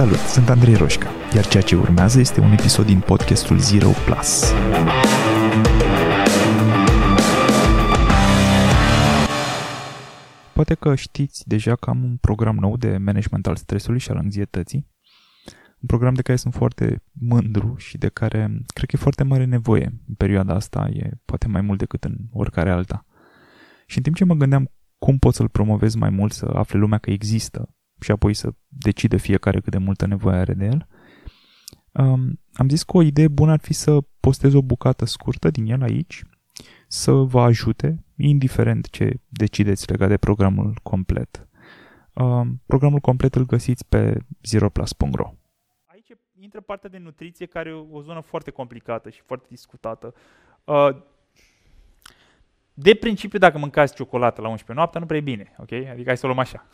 Salut, sunt Andrei Roșca, iar ceea ce urmează este un episod din podcastul Zero Plus. Poate că știți deja că am un program nou de management al stresului și al anxietății, un program de care sunt foarte mândru și de care cred că e foarte mare nevoie în perioada asta, e poate mai mult decât în oricare alta. Și în timp ce mă gândeam cum pot să-l promovez mai mult, să afle lumea că există și apoi să decide fiecare cât de multă nevoie are de el, um, am zis că o idee bună ar fi să postez o bucată scurtă din el aici, să vă ajute, indiferent ce decideți legat de programul complet. Um, programul complet îl găsiți pe zeroplus.ro Aici intră partea de nutriție, care e o zonă foarte complicată și foarte discutată. Uh, de principiu, dacă mâncați ciocolată la 11 noaptea, nu prea e bine, ok? Adică hai să o luăm așa.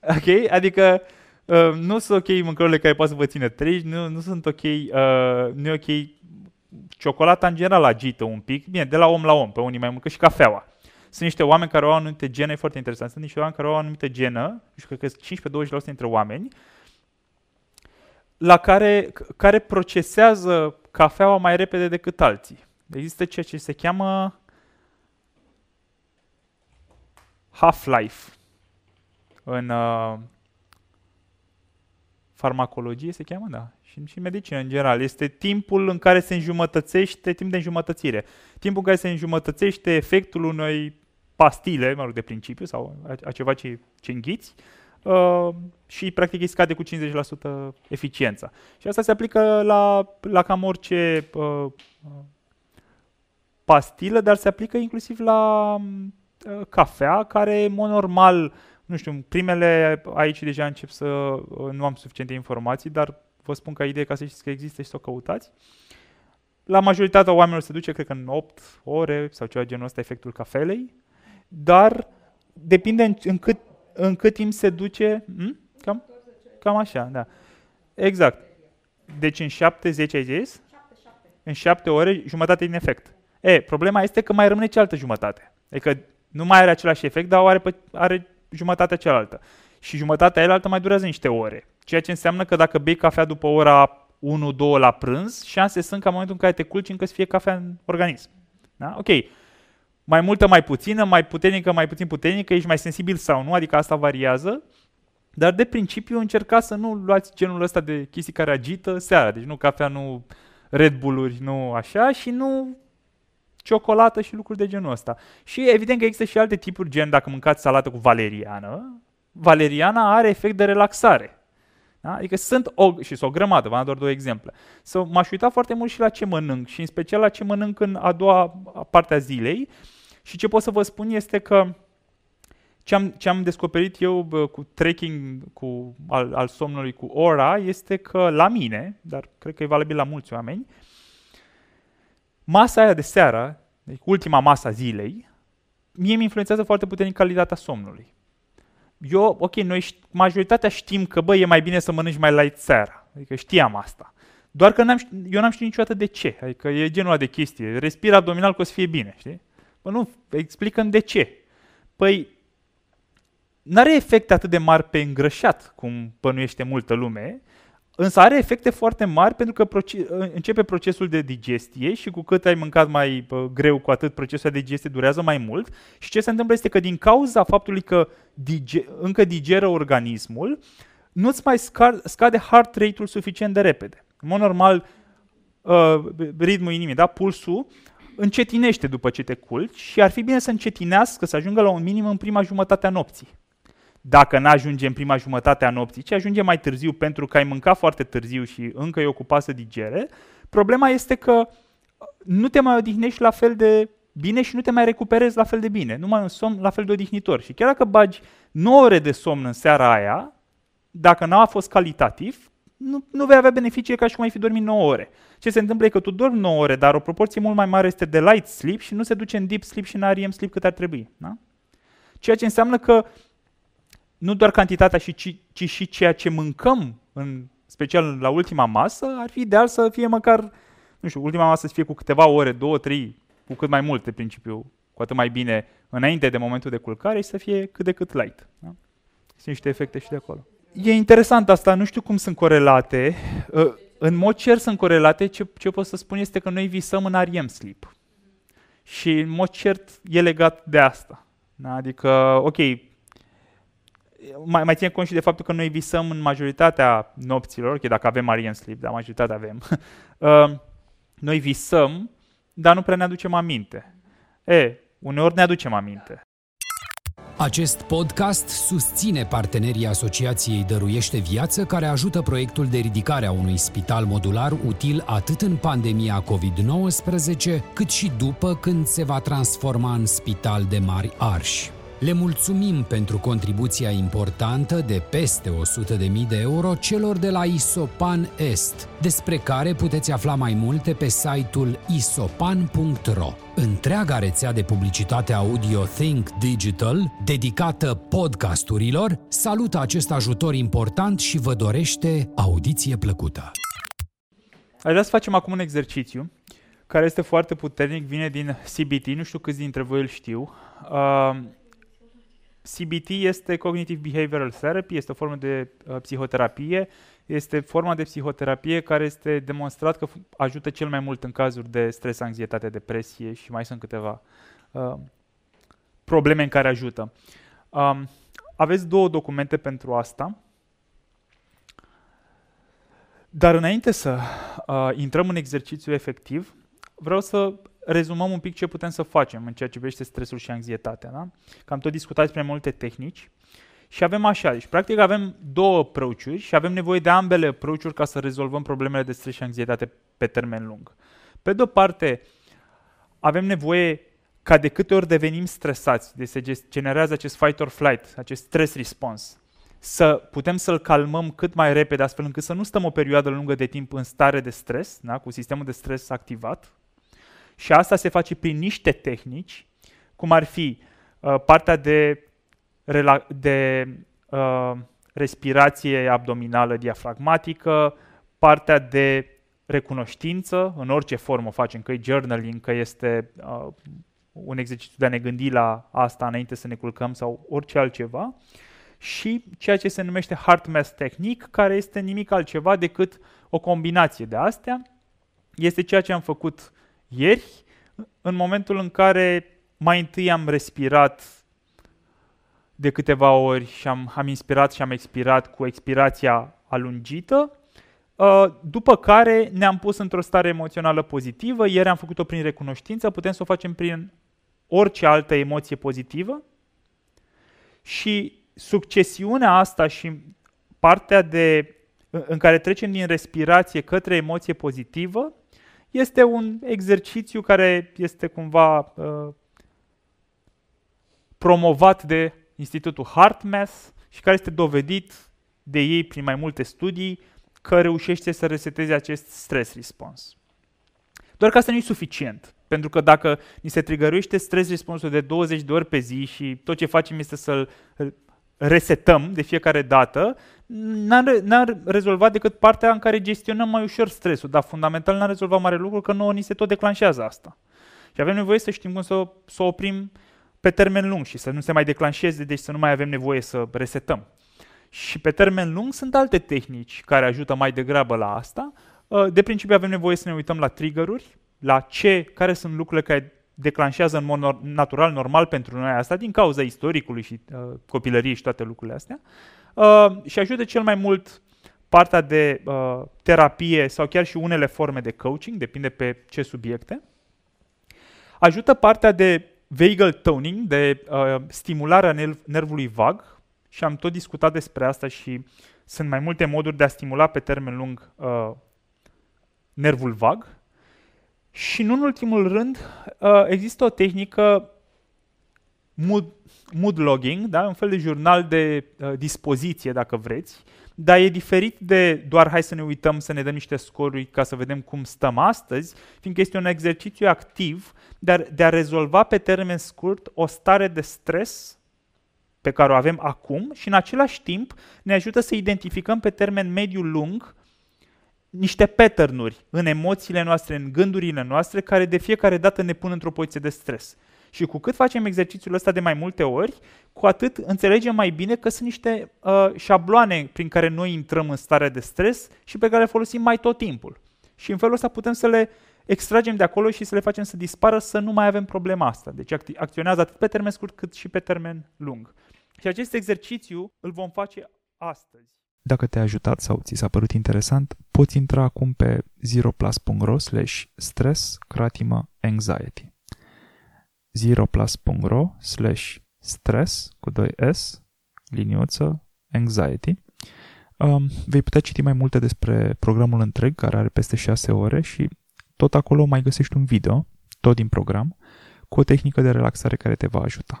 ok? Adică uh, nu sunt ok mâncărurile care poate să vă țină treji, nu, nu sunt ok, uh, nu e ok ciocolata în general agită un pic, bine, de la om la om, pe unii mai mult, că și cafeaua. Sunt niște oameni care au anumite gene, e foarte interesant, sunt niște oameni care au anumite genă, nu știu, cred că 15-20% dintre oameni, la care, care procesează cafeaua mai repede decât alții. Există ceea ce se cheamă half-life în uh, farmacologie, se cheamă, da, și, și medicină în general. Este timpul în care se înjumătățește, timp de înjumătățire. Timpul în care se înjumătățește efectul unei pastile, mă rog, de principiu, sau a, a ceva ce, ce înghiți, uh, și practic îi scade cu 50% eficiența. Și asta se aplică la, la cam orice uh, pastilă, dar se aplică inclusiv la uh, cafea, care, în mod normal, nu știu, primele aici deja încep să uh, nu am suficiente informații, dar vă spun ca idee ca să știți că există și să o căutați. La majoritatea oamenilor se duce, cred că în 8 ore sau ceva genul ăsta, efectul cafelei, dar depinde în, în, cât, în cât timp se duce, hm? cam, cam așa, da. Exact. Deci în 7-10 ai zis? În 7 ore, jumătate din efect. E, problema este că mai rămâne cealaltă jumătate. Adică nu mai are același efect, dar are, are jumătatea cealaltă. Și jumătatea aia mai durează niște ore. Ceea ce înseamnă că dacă bei cafea după ora 1-2 la prânz, șanse sunt ca în momentul în care te culci încă să fie cafea în organism. Da? Ok. Mai multă, mai puțină, mai puternică, mai puțin puternică, ești mai sensibil sau nu, adică asta variază. Dar de principiu încercați să nu luați genul ăsta de chestii care agită seara. Deci nu cafea, nu Red Bull-uri, nu așa și nu ciocolată și lucruri de genul ăsta. Și evident că există și alte tipuri, gen dacă mâncați salată cu valeriană, valeriana are efect de relaxare. Da? Adică sunt o, și sunt o grămadă, v-am doar două exemple. Să m-aș uita foarte mult și la ce mănânc și în special la ce mănânc în a doua parte a zilei și ce pot să vă spun este că ce am, ce am descoperit eu bă, cu tracking cu, al, al somnului cu ora este că la mine, dar cred că e valabil la mulți oameni, masa aia de seară, deci ultima masa zilei, mie mi influențează foarte puternic calitatea somnului. Eu, ok, noi majoritatea știm că, bă, e mai bine să mănânci mai light seara. Adică știam asta. Doar că n-am, eu n-am știut niciodată de ce. Adică e genul de chestie. Respira abdominal că o să fie bine, știi? Bă, nu, explică de ce. Păi, n-are efecte atât de mari pe îngrășat, cum bănuiește multă lume, Însă are efecte foarte mari pentru că proces, începe procesul de digestie și cu cât ai mâncat mai greu, cu atât procesul de digestie durează mai mult. Și ce se întâmplă este că din cauza faptului că dige, încă digeră organismul, nu-ți mai scade heart rate-ul suficient de repede. În mod normal, uh, ritmul inimii, da, pulsul, încetinește după ce te culci și ar fi bine să încetinească, să ajungă la un minim în prima jumătate a nopții dacă nu ajunge în prima jumătate a nopții, ci ajunge mai târziu pentru că ai mâncat foarte târziu și încă e ocupat să digere, problema este că nu te mai odihnești la fel de bine și nu te mai recuperezi la fel de bine. Nu mai un somn la fel de odihnitor. Și chiar dacă bagi 9 ore de somn în seara aia, dacă n-a fost calitativ, nu, nu vei avea beneficii ca și cum ai fi dormit 9 ore. Ce se întâmplă e că tu dormi 9 ore, dar o proporție mult mai mare este de light sleep și nu se duce în deep sleep și în REM sleep cât ar trebui. Da? Ceea ce înseamnă că nu doar cantitatea, ci, ci și ceea ce mâncăm, în special la ultima masă, ar fi ideal să fie măcar, nu știu, ultima masă să fie cu câteva ore, două, trei, cu cât mai multe, principiu, cu atât mai bine, înainte de momentul de culcare și să fie cât de cât light. Da? Sunt niște efecte și de acolo. E interesant asta, nu știu cum sunt corelate. Uh, în mod cer sunt corelate, ce, ce pot să spun este că noi visăm în REM sleep. Și în mod cert e legat de asta. Da? Adică, ok, mai, mai ține cont și de faptul că noi visăm în majoritatea nopților, ok, dacă avem REM sleep, dar majoritatea avem, uh, noi visăm, dar nu prea ne aducem aminte. E, uneori ne aducem aminte. Acest podcast susține partenerii Asociației Dăruiește Viață, care ajută proiectul de ridicare a unui spital modular util atât în pandemia COVID-19, cât și după când se va transforma în spital de mari arși. Le mulțumim pentru contribuția importantă de peste 100.000 de euro celor de la Isopan Est, despre care puteți afla mai multe pe site-ul isopan.ro. Întreaga rețea de publicitate audio Think Digital, dedicată podcasturilor, salută acest ajutor important și vă dorește audiție plăcută. Aș vrea să facem acum un exercițiu care este foarte puternic, vine din CBT, nu știu câți dintre voi îl știu. Uh, CBT este Cognitive Behavioral Therapy, este o formă de uh, psihoterapie, este forma de psihoterapie care este demonstrat că ajută cel mai mult în cazuri de stres, anxietate, depresie și mai sunt câteva uh, probleme în care ajută. Um, aveți două documente pentru asta. Dar înainte să uh, intrăm în exercițiu efectiv, vreau să rezumăm un pic ce putem să facem în ceea ce privește stresul și anxietatea. Da? Că am tot discutat despre multe tehnici și avem așa, deci practic avem două approach și avem nevoie de ambele approach ca să rezolvăm problemele de stres și anxietate pe termen lung. Pe de o parte, avem nevoie ca de câte ori devenim stresați, de se generează acest fight or flight, acest stress response, să putem să-l calmăm cât mai repede, astfel încât să nu stăm o perioadă lungă de timp în stare de stres, da? cu sistemul de stres activat, și asta se face prin niște tehnici, cum ar fi uh, partea de, de uh, respirație abdominală diafragmatică, partea de recunoștință, în orice formă o facem, că e journaling, că este uh, un exercițiu de a ne gândi la asta înainte să ne culcăm sau orice altceva, și ceea ce se numește Heart Math Technique, care este nimic altceva decât o combinație de astea. Este ceea ce am făcut ieri, în momentul în care mai întâi am respirat de câteva ori și am, am inspirat și am expirat cu expirația alungită, uh, după care ne-am pus într-o stare emoțională pozitivă, ieri am făcut-o prin recunoștință, putem să o facem prin orice altă emoție pozitivă. Și succesiunea asta și partea de, în care trecem din respirație către emoție pozitivă este un exercițiu care este cumva uh, promovat de Institutul HeartMath și care este dovedit de ei prin mai multe studii că reușește să reseteze acest stress response. Doar că asta nu e suficient. Pentru că dacă ni se trigăruiește stres responsul de 20 de ori pe zi și tot ce facem este să-l resetăm de fiecare dată, n-a, rezolvat decât partea în care gestionăm mai ușor stresul, dar fundamental n-a rezolvat mare lucru că nouă ni se tot declanșează asta. Și avem nevoie să știm cum să, să oprim pe termen lung și să nu se mai declanșeze, deci să nu mai avem nevoie să resetăm. Și pe termen lung sunt alte tehnici care ajută mai degrabă la asta. Uh, de principiu avem nevoie să ne uităm la triggeruri, la ce, care sunt lucrurile care declanșează în mod natural, normal pentru noi asta, din cauza istoricului și uh, copilăriei și toate lucrurile astea. Uh, și ajută cel mai mult partea de uh, terapie sau chiar și unele forme de coaching, depinde pe ce subiecte. Ajută partea de vagal toning, de uh, stimularea nerv- nervului vag și am tot discutat despre asta și sunt mai multe moduri de a stimula pe termen lung uh, nervul vag. Și nu în ultimul rând, uh, există o tehnică mood, mood logging, da? un fel de jurnal de uh, dispoziție, dacă vreți, dar e diferit de doar hai să ne uităm, să ne dăm niște scoruri ca să vedem cum stăm astăzi, fiindcă este un exercițiu activ de a, de a rezolva pe termen scurt o stare de stres pe care o avem acum și în același timp ne ajută să identificăm pe termen mediu-lung niște pattern în emoțiile noastre, în gândurile noastre, care de fiecare dată ne pun într-o poziție de stres. Și cu cât facem exercițiul ăsta de mai multe ori, cu atât înțelegem mai bine că sunt niște uh, șabloane prin care noi intrăm în stare de stres și pe care le folosim mai tot timpul. Și în felul ăsta putem să le extragem de acolo și să le facem să dispară, să nu mai avem problema asta. Deci acționează atât pe termen scurt cât și pe termen lung. Și acest exercițiu îl vom face astăzi. Dacă te-a ajutat sau ți s-a părut interesant, poți intra acum pe zeroplus.ro slash stress cratimă anxiety zeroplus.ro slash stress cu 2 S, liniuță, anxiety. Um, vei putea citi mai multe despre programul întreg, care are peste 6 ore și tot acolo mai găsești un video, tot din program, cu o tehnică de relaxare care te va ajuta.